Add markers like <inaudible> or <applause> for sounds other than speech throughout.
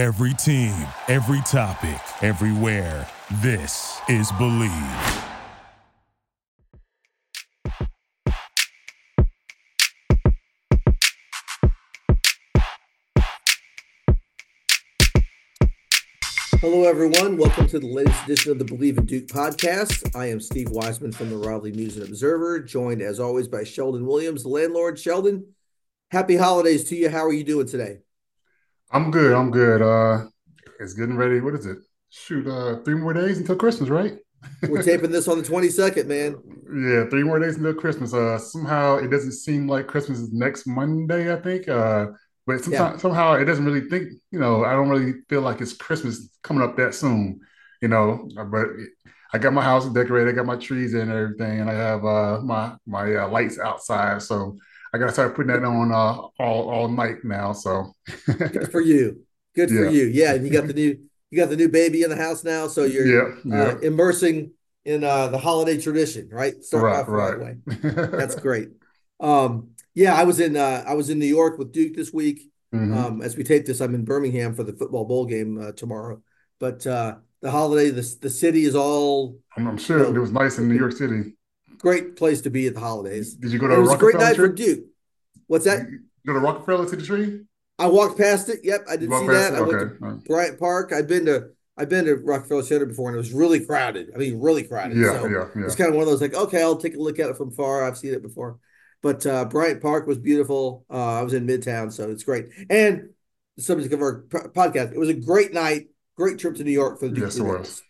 Every team, every topic, everywhere. This is Bleav. Hello, everyone. Welcome to the latest edition of the Bleav in Duke podcast. I am Steve Wiseman from the Raleigh News and Observer, joined as always by Sheldon Williams, the landlord. Sheldon, happy holidays to you. How are you doing today? I'm good. I'm good. Uh, it's getting ready. What is it? Shoot, uh, three more days until Christmas, right? We're taping this on the 22nd, man. <laughs> Yeah, three more days until Christmas. Uh, somehow it doesn't seem like Christmas is next Monday. I think. Uh, but yeah. somehow it doesn't really think, you know, I don't really feel like it's Christmas coming up that soon, you know. But I got my house decorated, I got my trees and everything, and I have uh, my my uh, lights outside. So I got to start putting that on uh, all all night now. So good for you, good for yeah. you. Yeah, and you got the new you got the new baby in the house now, so you're yeah, yeah. Uh, immersing in uh, the holiday tradition, right? Start right, off right. right way. <laughs> That's great. Um, yeah, I was in uh, I was in New York with Duke this week. Mm-hmm. Um, as we tape this, I'm in Birmingham for the football bowl game uh, tomorrow. But uh, the holiday, the the city is all. I'm, I'm sure you know, it was nice in New York City. Great place to be at the holidays. Did you go to? it was a great night tree? for Duke. What's that? You go to Rockefeller to the tree. I walked past it. Yep, I did see that. It? I went to right. Bryant Park. I've been to I've been to Rockefeller Center before, and it was really crowded. I mean, really crowded. Yeah, so yeah, yeah. It's kind of one of those like, okay, I'll take a look at it from far. I've seen it before. But uh, Bryant Park was beautiful. Uh, I was in Midtown, so it's great. And the subject of our podcast, it was a great night, great trip to New York for the Duke Yes, it was.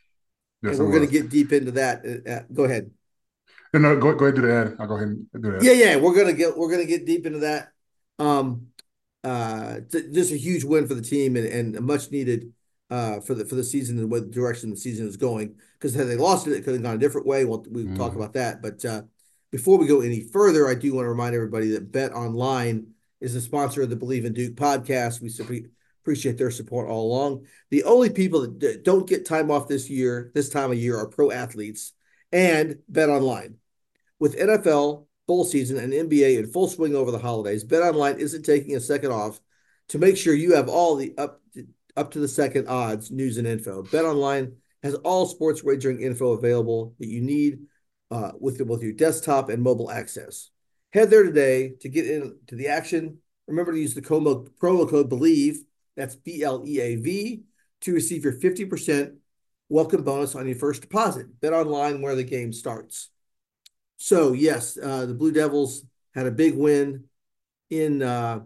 Yes, and we're going to get deep into that. Uh, uh, go ahead. No, go, go ahead do the ad. I'll go ahead and do that. Yeah, yeah, we're gonna get we're gonna get deep into that. Um, uh, th- just a huge win for the team and, and much needed uh, for the for the season and what direction the season is going. Because had they lost it, it could have gone a different way. We'll we mm. talk about that. But uh, before we go any further, I do want to remind everybody that Bet Online is the sponsor of the Bleav in Duke podcast. We appreciate their support all along. The only people that don't get time off this year, this time of year, are pro athletes and Bet Online. With NFL, full season, and NBA in full swing over the holidays, Bet Online isn't taking a second off to make sure you have all the up up to the second odds, news, and info. Bet Online has all sports wagering info available that you need uh, with both your desktop and mobile access. Head there today to get into the action. Remember to use the promo, promo code BLEAV, that's B L E A V, to receive your 50% welcome bonus on your first deposit. Bet online where the game starts. So, yes, uh, the Blue Devils had a big win in uh,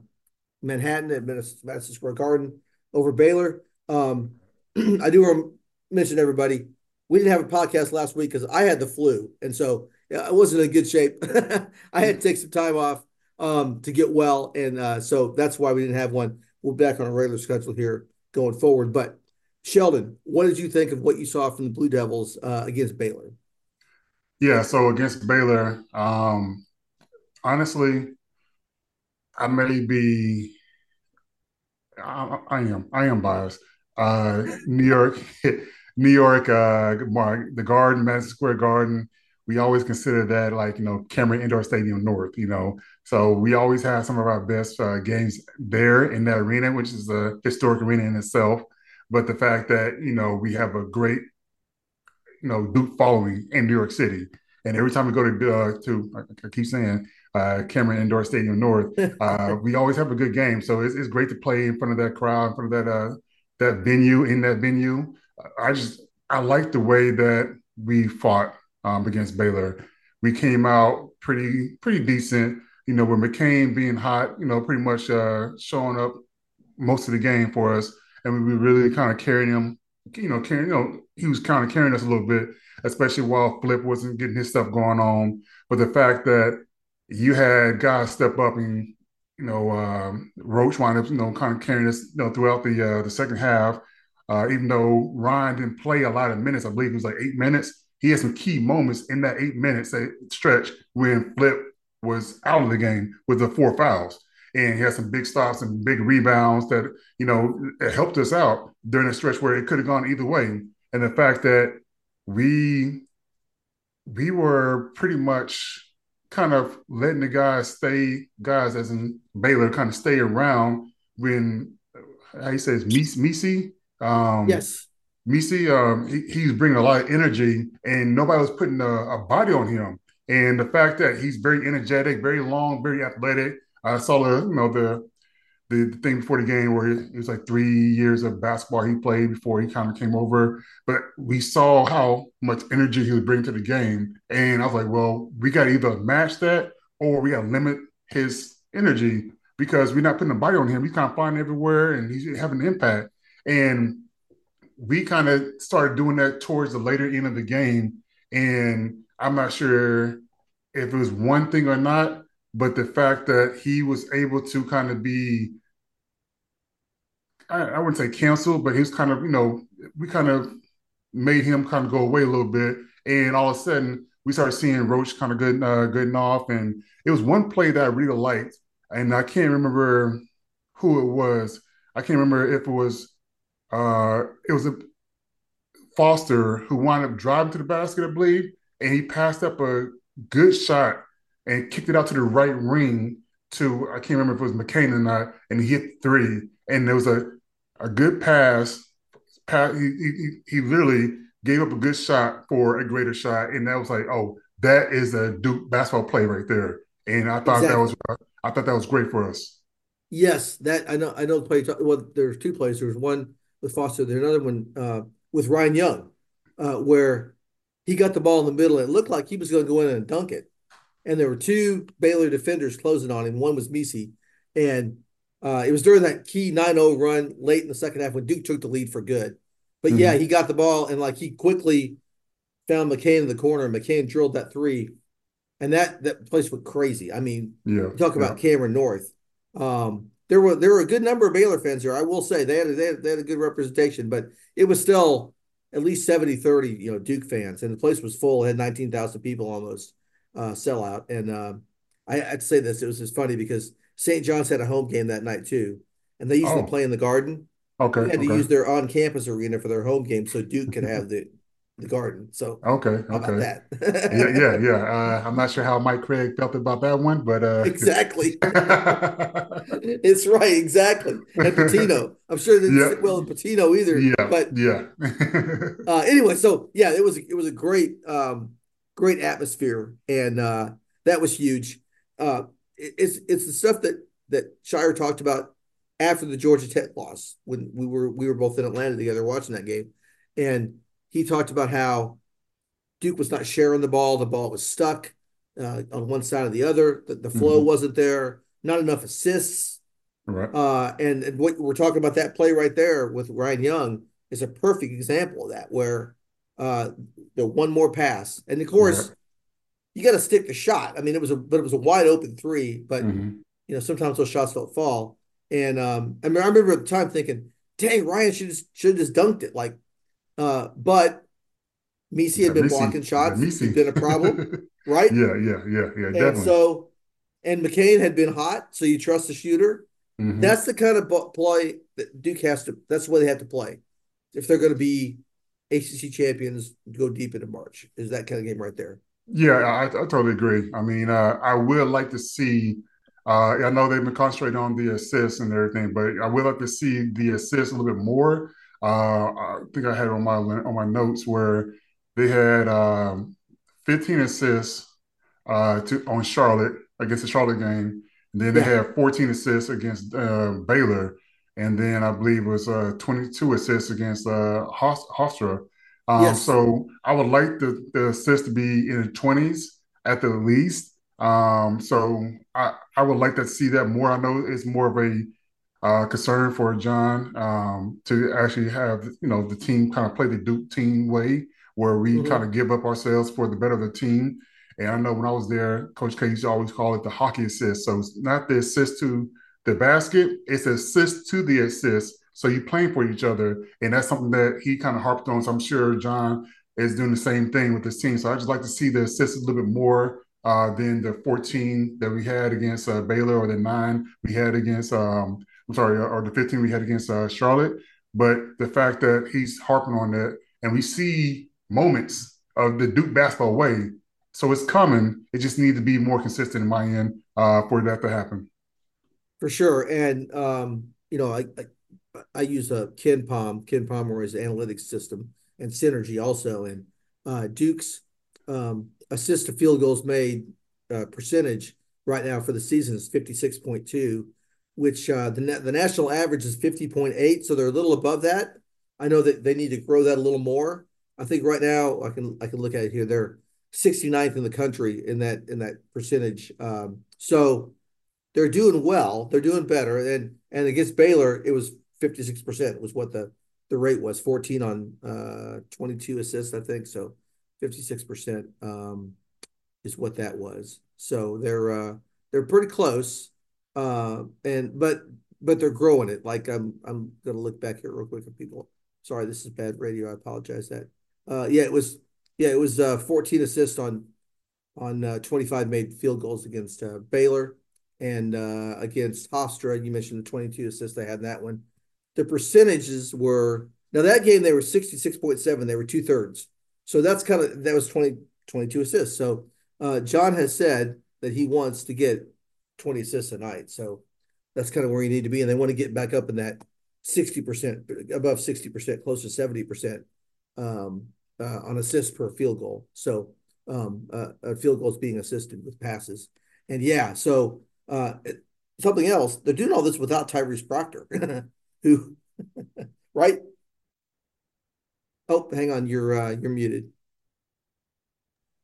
Manhattan at Madison Square Garden over Baylor. Um, <clears throat> I do want to mention everybody we didn't have a podcast last week because I had the flu, and so I wasn't in good shape. <laughs> I had to take some time off um, to get well, and uh, so that's why we didn't have one. We're back on a regular schedule here going forward. But Sheldon, what did you think of what you saw from the Blue Devils uh, against Baylor? Yeah, so against Baylor, um, honestly, I may be, I, I am, I am biased. Uh, New York. <laughs> New York, uh, the Garden, Madison Square Garden, we always consider that like you know Cameron Indoor Stadium North. You know, so we always have some of our best uh, games there in that arena, which is a historic arena in itself. But the fact that you know we have a great you know Duke following in New York City, and every time we go to uh, to I keep saying uh, Cameron Indoor Stadium North, <laughs> uh, we always have a good game. So it's, it's great to play in front of that crowd, in front of that uh, that venue, in that venue. I just I like the way that we fought um, against Baylor. We came out pretty pretty decent. You know, with McCain being hot, you know, pretty much uh, showing up most of the game for us, and we really kind of carrying him. You know, carrying. You know, he was kind of carrying us a little bit, especially while Flip wasn't getting his stuff going on. But the fact that you had guys step up and you know, um, Roach wind up, you know, kind of carrying us, you know, throughout the uh, the second half. Uh, even though Ryan didn't play a lot of minutes, I believe it was like eight minutes. He had some key moments in that eight minutes that stretch when Flip was out of the game with the four fouls. And he had some big stops and big rebounds that, you know, helped us out during a stretch where it could have gone either way. And the fact that we we were pretty much kind of letting the guys stay, guys as in Baylor kind of stay around when how he says Missi. Um, yes. Missi, um, he, he's bringing a lot of energy, and nobody was putting a, a, body on him. And the fact that he's very energetic, very long, very athletic. I saw the you know the the, thing before the game where it was like three years of basketball he played before he kind of came over. But we saw how much energy he was bringing to the game, and I was like, well, we got to either match that or we got to limit his energy because we're not putting a body on him. He's kind of flying everywhere and he's having an impact. And we kind of started doing that towards the later end of the game. And I'm not sure if it was one thing or not, but the fact that he was able to kind of be, I, I wouldn't say canceled, but he was kind of, you know, we kind of made him kind of go away a little bit. And all of a sudden, we started seeing Roach kind of good, uh, off. And it was one play that I really liked and I can't remember who it was. I can't remember if it was uh it was a Foster who wound up driving to the basket, I believe, and he passed up a good shot and kicked it out to the right ring to I can't remember if it was McCain or not, and he hit three. And there was a a good pass. pass he, he, he literally gave up a good shot for a greater shot, and that was like, oh, that is a Duke basketball play right there. And I thought exactly. that was I thought that was great for us. Yes, that I know. I know the play. Well, there's two plays. There's one with Foster. There's another one uh, with Ryan Young, uh, where he got the ball in the middle. And it looked like he was going to go in and dunk it, and there were two Baylor defenders closing on him. One was Missi, and uh, it was during that key 9-0 run late in the second half when Duke took the lead for good. But mm-hmm. yeah, he got the ball and like he quickly found McCain in the corner. and McCain drilled that three and that that place went crazy. I mean, yeah, talk about yeah. Cameron North. Um, there were there were a good number of Baylor fans here. I will say they had, they had, they had a good representation, but it was still at least 70 30 you know duke fans and the place was full it had 19000 people almost uh sellout and uh, i had to say this it was just funny because st john's had a home game that night too and they usually oh. play in the garden okay they had okay. to use their on-campus arena for their home game so duke could have the the garden. So okay, okay, that? yeah, yeah, yeah. Uh, I'm not sure how Mike Cragg felt about that one, but uh... <laughs> exactly, <laughs> it's right, exactly. And Pitino, I'm sure they didn't sit well in Pitino either. Yeah, but yeah. <laughs> uh, anyway, so yeah, it was it was a great um, great atmosphere, and uh, that was huge. Uh, it, it's it's the stuff that that Scheyer talked about after the Georgia Tech loss when we were we were both in Atlanta together watching that game, and he talked about how Duke was not sharing the ball. The ball was stuck uh, on one side or the other. The, the flow mm-hmm. wasn't there. Not enough assists. Right. Uh, and, and what we're talking about that play right there with Ryan Young is a perfect example of that, where uh, the one more pass, and of course, right. you got to stick the shot. I mean, it was a but it was a wide open three, but mm-hmm. you know sometimes those shots don't fall. And um, I mean, I remember at the time thinking, "Dang, Ryan should just should have just dunked it." Like uh, but Missi had been Missi, blocking shots. Yeah, Missi. been a problem, <laughs> right? Yeah, yeah, yeah, yeah. Definitely. And so, and McCain had been hot, so you trust the shooter. Mm-hmm. That's the kind of play that Duke has to. That's the way they have to play if they're going to be ACC champions. Go deep into March is that kind of game right there. Yeah, I, I totally agree. I mean, uh, I would like to see. Uh, I know they've been concentrating on the assists and everything, but I would like to see the assists a little bit more uh, I think I had on my on my notes where they had um, 15 assists uh, to on Charlotte against the Charlotte game, and then they yeah. had 14 assists against uh, Baylor, and then I believe it was uh, 22 assists against uh, Hofstra. Um, yes. So I would like the, the assists to be in the 20s at the least. Um, so I, I would like to see that more. I know it's more of a uh, concern for Jon um, to actually have you know the team kind of play the Duke team way, where we mm-hmm. kind of give up ourselves for the better of the team. And I know when I was there, Coach K used to always call it the hockey assist. So it's not the assist to the basket; it's assist to the assist. So you playing for each other, and that's something that he kind of harped on. So I'm sure Jon is doing the same thing with this team. So I just like to see the assists a little bit more uh, than the 14 that we had against uh, Baylor or the nine we had against um, I'm sorry, or the 15 we had against uh, Charlotte. But the fact that he's harping on that, and we see moments of the Duke basketball way, so it's coming. It just needs to be more consistent in my end uh, for that to happen. For sure, and um, you know, I, I, I use a KenPom, Ken Pomeroy's analytics system, and Synergy also, and uh, Duke's um, assist to field goals made uh, percentage right now for the season is 56.2, which uh, the the national average is 50.8, so they're a little above that. I know that they need to grow that a little more. I think right now I can I can look at it here. They're 69th in the country in that in that percentage. Um, so they're doing well. They're doing better. And and against Baylor, it was 56% was what the the rate was. 14 on uh 22 assists, I think. So 56% um is what that was. So they're uh they're pretty close. Uh and but but they're growing it. Like I'm I'm gonna look back here real quick for people. Sorry, this is bad radio. I apologize that. Uh yeah, it was yeah, it was uh 14 assists on on uh, 25 made field goals against uh, Baylor and uh, against Hofstra. You mentioned the 22 assists they had in that one. The percentages were now that game they were 66.7. They were two thirds. So that's kind of that was 20 22 assists. So uh, Jon has said that he wants to get 20 assists a night. So that's kind of where you need to be, and they want to get back up in that 60% above 60%, close to 70% um, uh, on assists per field goal. So um, uh, field goals being assisted with passes. And yeah, so uh, something else, they're doing all this without Tyrese Proctor, <laughs> who, <laughs> right? Oh, hang on, you're uh, you're muted.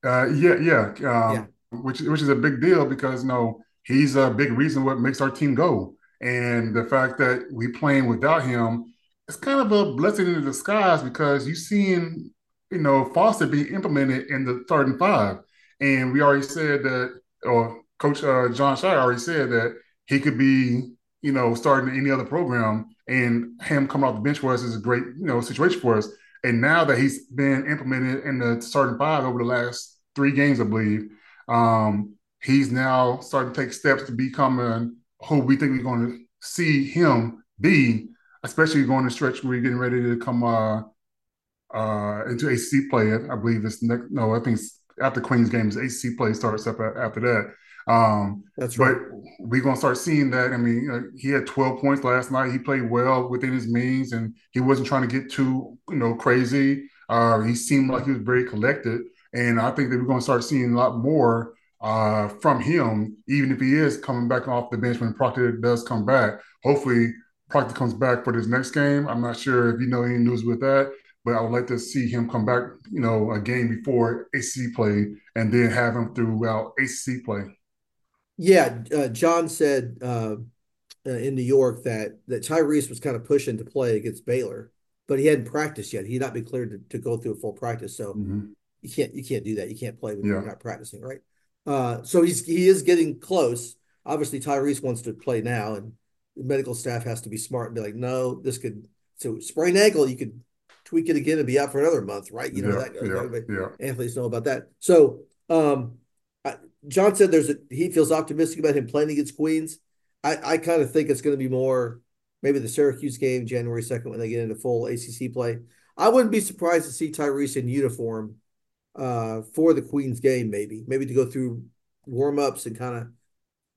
Uh, yeah, yeah, um, yeah. Which which is a big deal because you know he's a big reason what makes our team go, and the fact that we playing without him, it's kind of a blessing in disguise because you seeing you know, Foster be implemented in the third and five. And we already said that, or Coach uh, Jon Scheyer already said that he could be, you know, starting any other program, and him coming off the bench for us is a great, you know, situation for us. And now that he's been implemented in the starting five over the last three games, I believe, um, he's now starting to take steps to becoming who we think we're going to see him be, especially going the stretch where we're getting ready to come uh, uh, into ACC play. I believe it's next. No, I think after Queen's games, ACC play starts up after that. Um, That's right. But we're gonna start seeing that. I mean, uh, he had 12 points last night. He played well within his means, and he wasn't trying to get too, you know, crazy. Uh, he seemed like he was very collected, and I think that we're gonna start seeing a lot more uh, from him, even if he is coming back off the bench when Proctor does come back. Hopefully, Proctor comes back for this next game. I'm not sure if you know any news with that but I would like to see him come back, you know, a game before ACC play and then have him throughout ACC play. Yeah, uh, Jon said uh, uh, in New York that that Tyrese was kind of pushing to play against Baylor, but he hadn't practiced yet. He'd not been cleared to, to go through a full practice, so mm-hmm. you can't you can't do that. You can't play when yeah. you're not practicing, right? Uh, so he's he is getting close. Obviously, Tyrese wants to play now, and the medical staff has to be smart and be like, no, this could so sprain ankle. You could tweak it again and be out for another month, right? You know yeah, that. Yeah, yeah. Athletes know about that. So, um, Jon said there's a he feels optimistic about him playing against Queens. I I kind of think it's going to be more maybe the Syracuse game January second when they get into full ACC play. I wouldn't be surprised to see Tyrese in uniform uh, for the Queens game, maybe maybe to go through warm ups and kind of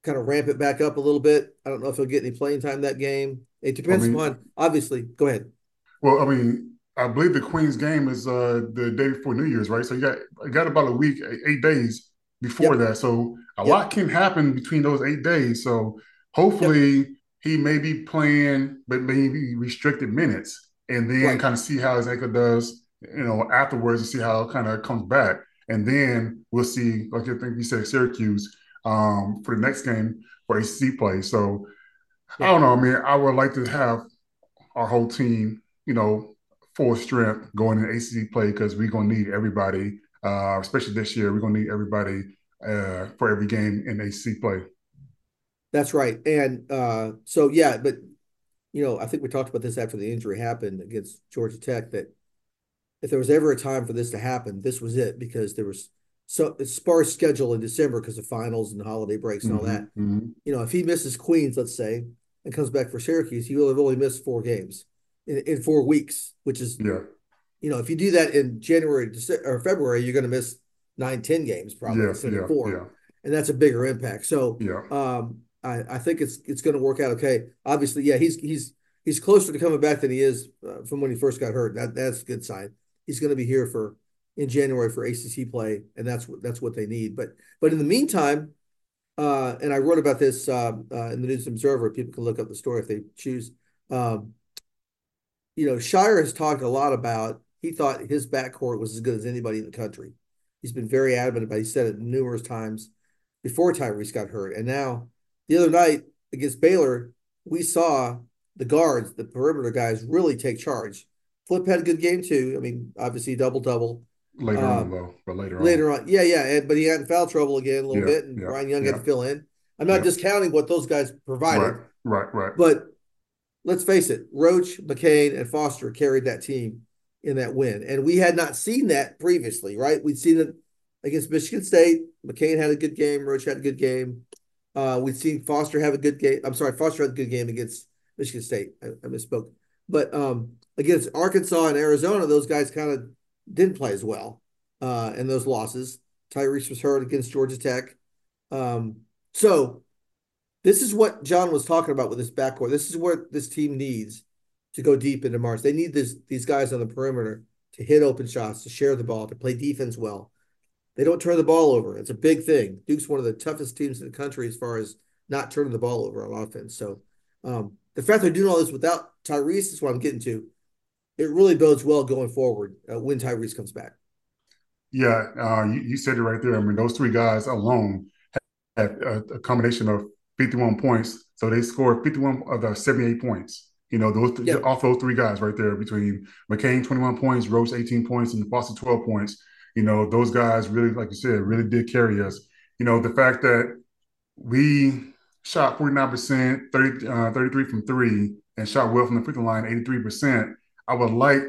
kind of ramp it back up a little bit. I don't know if he'll get any playing time that game. It depends I mean, upon obviously. Go ahead. Well, I mean, I believe the Queen's game is uh, the day before New Year's, right? So you got you got about a week, eight days before yep. that. So a yep. lot can happen between those eight days. So hopefully yep. he may be playing, but maybe restricted minutes, and then right. kind of see how his ankle does, you know, afterwards, and see how it kind of comes back, and then we'll see. Like I think you said, Syracuse um, for the next game for ACC play. So I don't know. I mean, I would like to have our whole team, you know, full strength going in ACC play because we're going to need everybody, uh, especially this year. We're going to need everybody uh, for every game in AC play. That's right. And uh, so, yeah, but, you know, I think we talked about this after the injury happened against Georgia Tech that if there was ever a time for this to happen, this was it because there was so sparse schedule in December because of finals and holiday breaks and all mm-hmm, that. Mm-hmm. You know, if he misses Queens, let's say, and comes back for Syracuse, he will have only missed four games in, in four weeks, which is yeah. You know, if you do that in January or February, you're going to miss nine, ten games probably yeah, instead yeah, of four, yeah. and that's a bigger impact. So, yeah. um, I, I think it's it's going to work out okay. Obviously, yeah, he's he's he's closer to coming back than he is uh, from when he first got hurt. That that's a good sign. He's going to be here for in January for ACC play, and that's what that's what they need. But but in the meantime, uh, and I wrote about this uh, uh, in the News Observer. People can look up the story if they choose. Um, you know, Scheyer has talked a lot about he thought his backcourt was as good as anybody in the country. He's been very adamant about. It. He said it numerous times before Tyrese got hurt, and now the other night against Baylor, we saw the guards, the perimeter guys, really take charge. Flip had a good game too. I mean, obviously double double. Later um, on, though, but later on. Later on, yeah, yeah, and, but he had in foul trouble again a little yeah, bit, and yeah, Ryan Young yeah. had to fill in. I'm not discounting what those guys provided. Right, right, right. But let's face it, Roach, McCain, and Foster carried that team in that win. And we had not seen that previously, right? We'd seen it against Michigan State. McCain had a good game. Roach had a good game. Uh, we'd seen Foster have a good game. I'm sorry, Foster had a good game against Michigan State. I, I misspoke. But um, against Arkansas and Arizona, those guys kind of didn't play as well uh, in those losses. Tyrese was hurt against Georgia Tech. Um, so this is what Jon was talking about with this backcourt. This is what this team needs to go deep into March. They need this these guys on the perimeter to hit open shots, to share the ball, to play defense well. They don't turn the ball over. It's a big thing. Duke's one of the toughest teams in the country as far as not turning the ball over on offense. So um, the fact they're doing all this without Tyrese is what I'm getting to. It really bodes well going forward uh, when Tyrese comes back. Yeah, uh, you, you, said it right there. I mean, those three guys alone had a, a combination of 51 points. So they scored 51 of the 78 points. You know, those yep. off those three guys right there between McCain 21 points, Roach 18 points, and the Foster 12 points. You know, those guys really, like you said, really did carry us. You know, the fact that we shot 49%, 30, uh, 33 from three, and shot well from the free throw line, 83%. I would like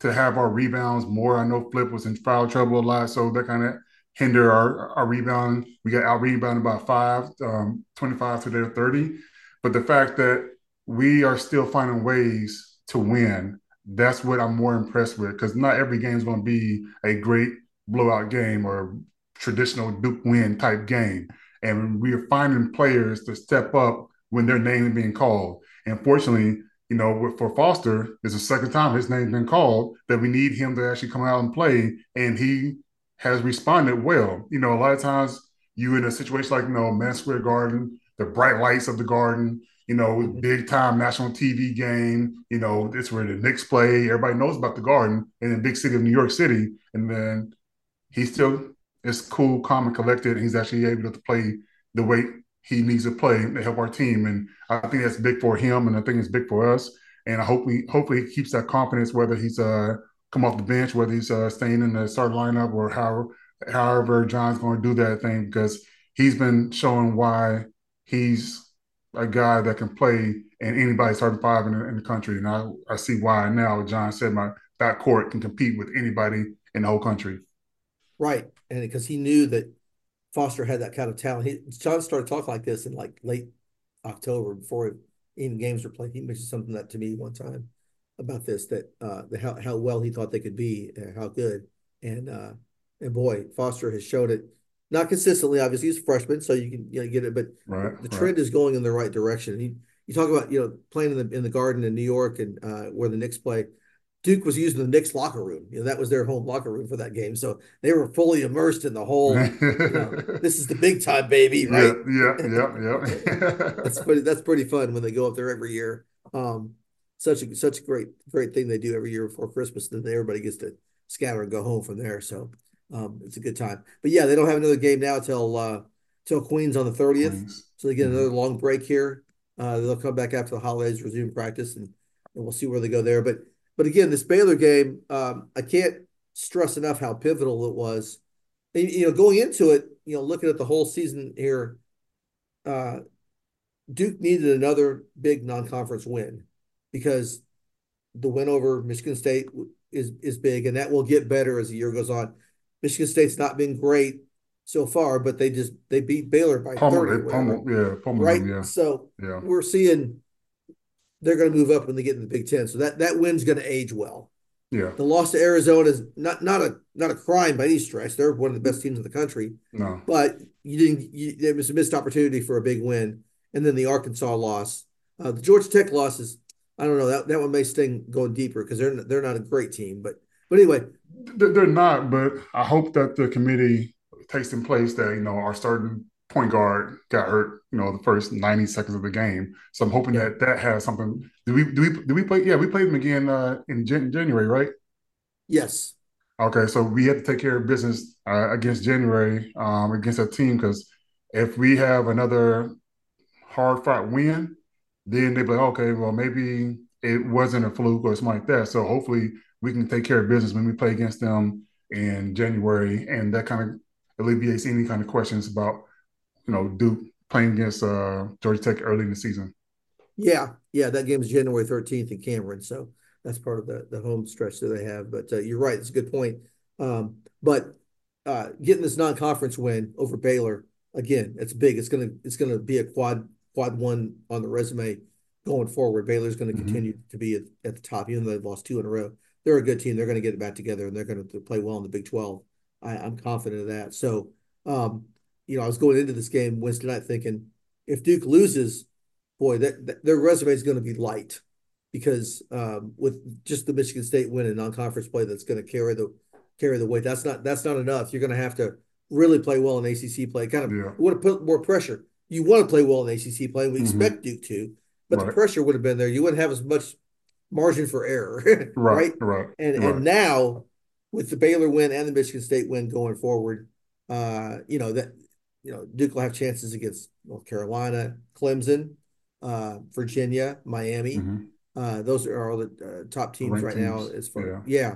to have our rebounds more. I know Flip was in foul trouble a lot, so that kind of hinder our, our rebound. We got out rebounded by five, um, 25 to their 30. But the fact that we are still finding ways to win. That's what I'm more impressed with because not every game is going to be a great blowout game or traditional Duke win type game. And we are finding players to step up when their name is being called. And fortunately, you know, for Foster, it's the second time his name's been called that we need him to actually come out and play. And he has responded well. You know, a lot of times you in a situation like, you know, Madison Square Garden, the bright lights of the garden, you know, mm-hmm. big time national TV game. You know, it's where the Knicks play. Everybody knows about the Garden in the big city of New York City. And then he still is cool, calm, and collected. And he's actually able to play the way he needs to play to help our team. And I think that's big for him, and I think it's big for us. And I hope we hopefully he keeps that confidence, whether he's uh come off the bench, whether he's uh, staying in the start lineup or how however Jon's going to do that thing because he's been showing why he's a guy that can play in anybody's starting five in the, in the country. And I, I see why now Jon said my backcourt can compete with anybody in the whole country. Right. And because he knew that Foster had that kind of talent. He, Jon started talking like this in like late October before even games were played. He mentioned something that to me one time about this that uh the, how, how well he thought they could be and how good. And uh and boy, Foster has showed it not consistently. Obviously, he's a freshman, so you can you know, get it. But right, the trend right. is going in the right direction. You you talk about you know playing in the in the Garden in New York and uh, where the Knicks play. Duke was using the Knicks locker room. You know that was their home locker room for that game, so they were fully immersed in the whole. you know, <laughs> this is the big time, baby, right? Yeah, yeah, yeah. yeah. <laughs> that's pretty. That's pretty fun when they go up there every year. Um, such a such a great great thing they do every year before Christmas. Then everybody gets to scatter and go home from there. So um, it's a good time. But yeah, they don't have another game now till uh, till Queens on the thirtieth. So they get mm-hmm. another long break here. Uh, they'll come back after the holidays, resume practice, and, and we'll see where they go there. But but again, this Baylor game, um, I can't stress enough how pivotal it was. And, you know, going into it, you know, looking at the whole season here, uh, Duke needed another big non-conference win because the win over Michigan State is is big, and that will get better as the year goes on. Michigan State's not been great so far, but they just they beat Baylor by Pummel, 30. Pummel, yeah, Pummel, right. Yeah. So yeah. we're seeing they're going to move up when they get in the Big Ten. So that that win's going to age well. Yeah. The loss to Arizona is not not a not a crime by any stretch. They're one of the best teams in the country. No. But you didn't. You, it was a missed opportunity for a big win, and then the Arkansas loss. Uh, the Georgia Tech loss is I don't know that that one may sting going deeper because they're they're not a great team, but but anyway, they're not. But I hope that the committee takes in place that you know our starting point guard got hurt, you know, the first 90 seconds of the game. So I'm hoping yeah. that that has something. Do we do we do we play? Yeah, we played them again uh, in January, right? Yes. Okay, so we have to take care of business uh, against January um, against that team because if we have another hard fought win, then they'd be like, okay, well maybe it wasn't a fluke or something like that. So hopefully we can take care of business when we play against them in January, and that kind of alleviates any kind of questions about you know Duke playing against uh, Georgia Tech early in the season. Yeah, yeah, that game is January 13th in Cameron, so that's part of the the home stretch that they have. But uh, you're right; it's a good point. Um, but uh, getting this non-conference win over Baylor again, it's big. It's gonna it's gonna be a quad quad one on the resume going forward. Baylor's going to mm-hmm. continue to be at, at, the top, even though they've lost two in a row. They're a good team. They're going to get it back together, and they're going to play well in the Big Twelve. I, am confident of that. So, um, you know, I was going into this game Wednesday night thinking if Duke loses, boy, that, that their resume is going to be light because um, with just the Michigan State win and non-conference play, that's going to carry the carry the weight. That's not that's not enough. You're going to have to really play well in ACC play. Kind of yeah. want to put more pressure. You want to play well in ACC play. We mm-hmm. expect Duke to, but right. the pressure would have been there. You wouldn't have as much margin for error, <laughs> right? Right. right. And right. and now with the Baylor win and the Michigan State win going forward, uh, you know that you know Duke will have chances against North Carolina, Clemson, uh, Virginia, Miami. Mm-hmm. Uh, those are all the uh, top teams right teams. now. As far yeah, yeah.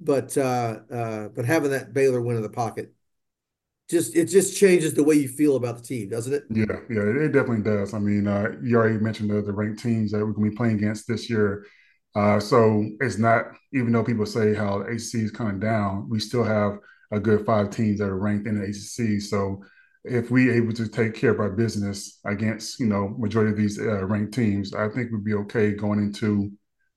but uh, uh, but having that Baylor win in the pocket just it just changes the way you feel about the team, doesn't it? Yeah, yeah, it definitely does. I mean, uh, you already mentioned the, the ranked teams that we're going to be playing against this year. Uh, so it's not even though people say how the ACC is coming down, we still have a good five teams that are ranked in the ACC. So if we able to take care of our business against you know majority of these uh, ranked teams, I think we'd be okay going into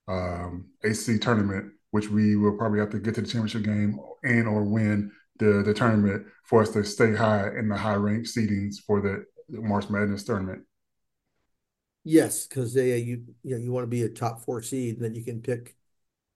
um, ACC tournament, which we will probably have to get to the championship game and or win the the tournament for us to stay high in the high ranked seedings for the March Madness tournament. Yes, because they you you know you want to be a top four seed, and then you can pick.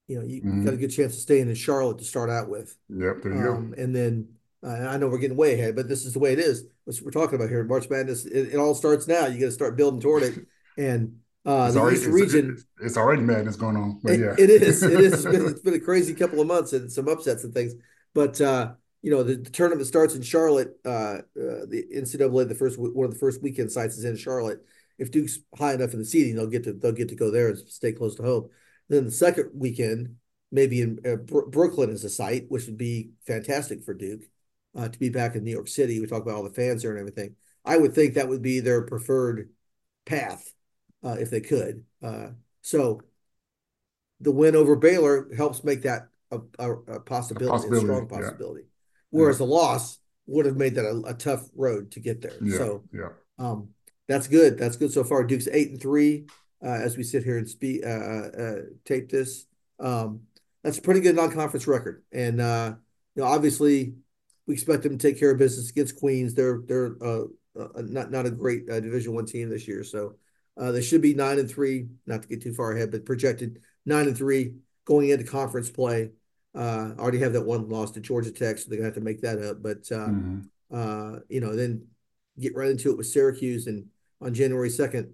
You know, you mm-hmm. got a good chance of staying in Charlotte to start out with. Yep, there you um, go. And then uh, I know we're getting way ahead, but this is the way it is. What we're talking about here, March Madness. It, it all starts now. You got to start building toward it, and uh, it's the already, East region. It's, it's, already madness going on. But yeah, it, it is. It is. It's been, <laughs> it's been a crazy couple of months and some upsets and things. But uh, you know, the, the, tournament starts in Charlotte. Uh, uh, the NCAA, the first one of the first weekend sites is in Charlotte. If Duke's high enough in the seeding, they'll get to they'll get to go there and stay close to home. Then the second weekend, maybe in uh, Brooklyn is a site, which would be fantastic for Duke uh, to be back in New York City. We talk about all the fans there and everything. I would think that would be their preferred path uh, if they could. Uh, so the win over Baylor helps make that a, a, a possibility, a, possibility, strong possibility. Yeah. Whereas yeah. the loss would have made that a, a tough road to get there. Yeah. So yeah, um, that's good. That's good so far. Duke's eight and three uh, as we sit here and speak uh, uh, uh, tape this. Um, that's a pretty good non-conference record, and uh, you know obviously we expect them to take care of business against Queens. They're they're uh, not not a great Division One team this year, so they should be nine and three. Not to get too far ahead, but projected nine and three going into conference play. Uh, already have that one loss to Georgia Tech, so they're gonna have to make that up. But uh, mm-hmm. uh, you know, then get right into it with Syracuse, and on January second,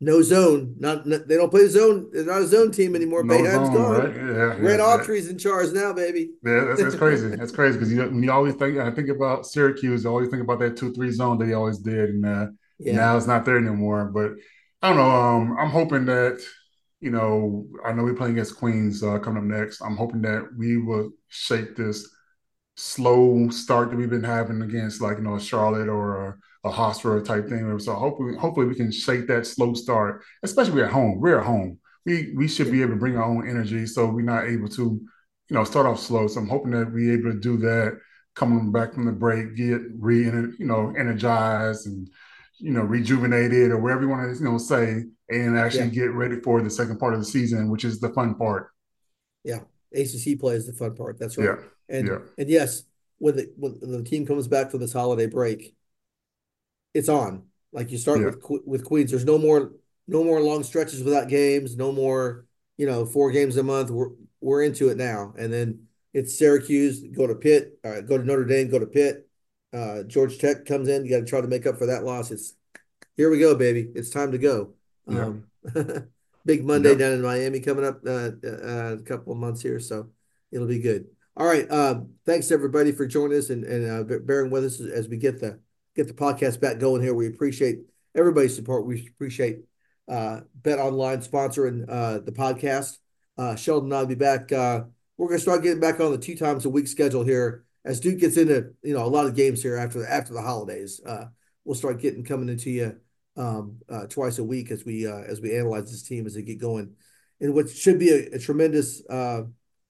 no zone. Not, not, they don't play zone. They're not a zone team anymore. No Boeheim's gone. Right? Yeah, Red yeah, Autry's yeah. in charge now, baby. Yeah, that's, that's crazy. that's crazy because you when you always think I think about Syracuse, I always think about that two three zone that he always did, and uh, yeah. now it's not there anymore. But I don't know. Um, I'm hoping that you know, I know we're playing against Queens uh, coming up next. I'm hoping that we will shake this slow start that we've been having against, like you know, Charlotte or a, Hofstra type thing. So hopefully, hopefully we can shake that slow start, especially at home. We're at home. We we should be able to bring our own energy, so we're not able to, you know, start off slow. So I'm hoping that we're able to do that coming back from the break, get re you know energized and you know rejuvenated or whatever you want to you know say and actually yeah. get ready for the second part of the season, which is the fun part. Yeah, ACC play is the fun part. That's right. Yeah. And yeah. and yes, when the when the team comes back for this holiday break, it's on. Like you start yeah. with with Queens. There's no more no more long stretches without games, no more, you know, four games a month. We're we're into it now. And then it's Syracuse, go to Pitt, uh, go to Notre Dame, go to Pitt. Uh, George Tech comes in. You got to try to make up for that loss. It's here we go, baby. It's time to go. Yeah. Um, <laughs> big Monday yep. down in Miami coming up uh, uh, a couple of months here, so it'll be good. All right, uh, thanks everybody for joining us and, and uh, bearing with us as we get the get the podcast back going here. We appreciate everybody's support. We appreciate uh, Bet Online sponsoring uh, the podcast. Uh, Sheldon and I'll be back. Uh, we're going to start getting back on the two times a week schedule here as Duke gets into you know a lot of games here after the, after the holidays. Uh, we'll start getting coming into you um, uh, twice a week as we uh, as we analyze this team as they get going, and what should be a, a tremendous uh,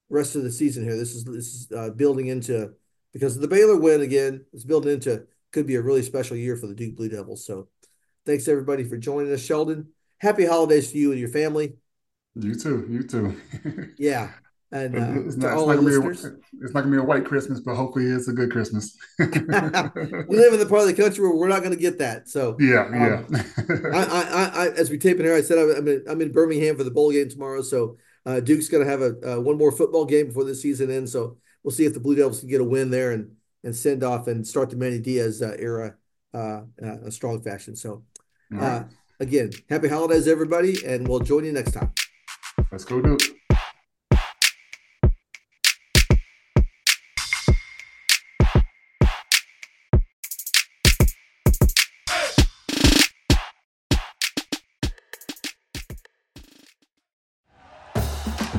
rest of the season here. This is this is uh, building into because of the Baylor win again. It's building into could be a really special year for the Duke Blue Devils. So, thanks everybody for joining us, Sheldon. Happy holidays to you and your family. You too. You too. <laughs> yeah. And uh, it's, not, it's, not a, it's, not, gonna be a white Christmas, but hopefully it's a good Christmas. <laughs> <laughs> we live in the part of the country where we're not going to get that. So yeah, um, yeah. I, I, I, as we tape in here, I said I'm in, I'm in Birmingham for the bowl game tomorrow. So uh, Duke's going to have a uh, one more football game before the season ends. So we'll see if the Blue Devils can get a win there and and send off and start the Manny Diaz uh, era uh, uh, a strong fashion. So right. again, happy holidays, everybody, and we'll join you next time. Let's go, Duke.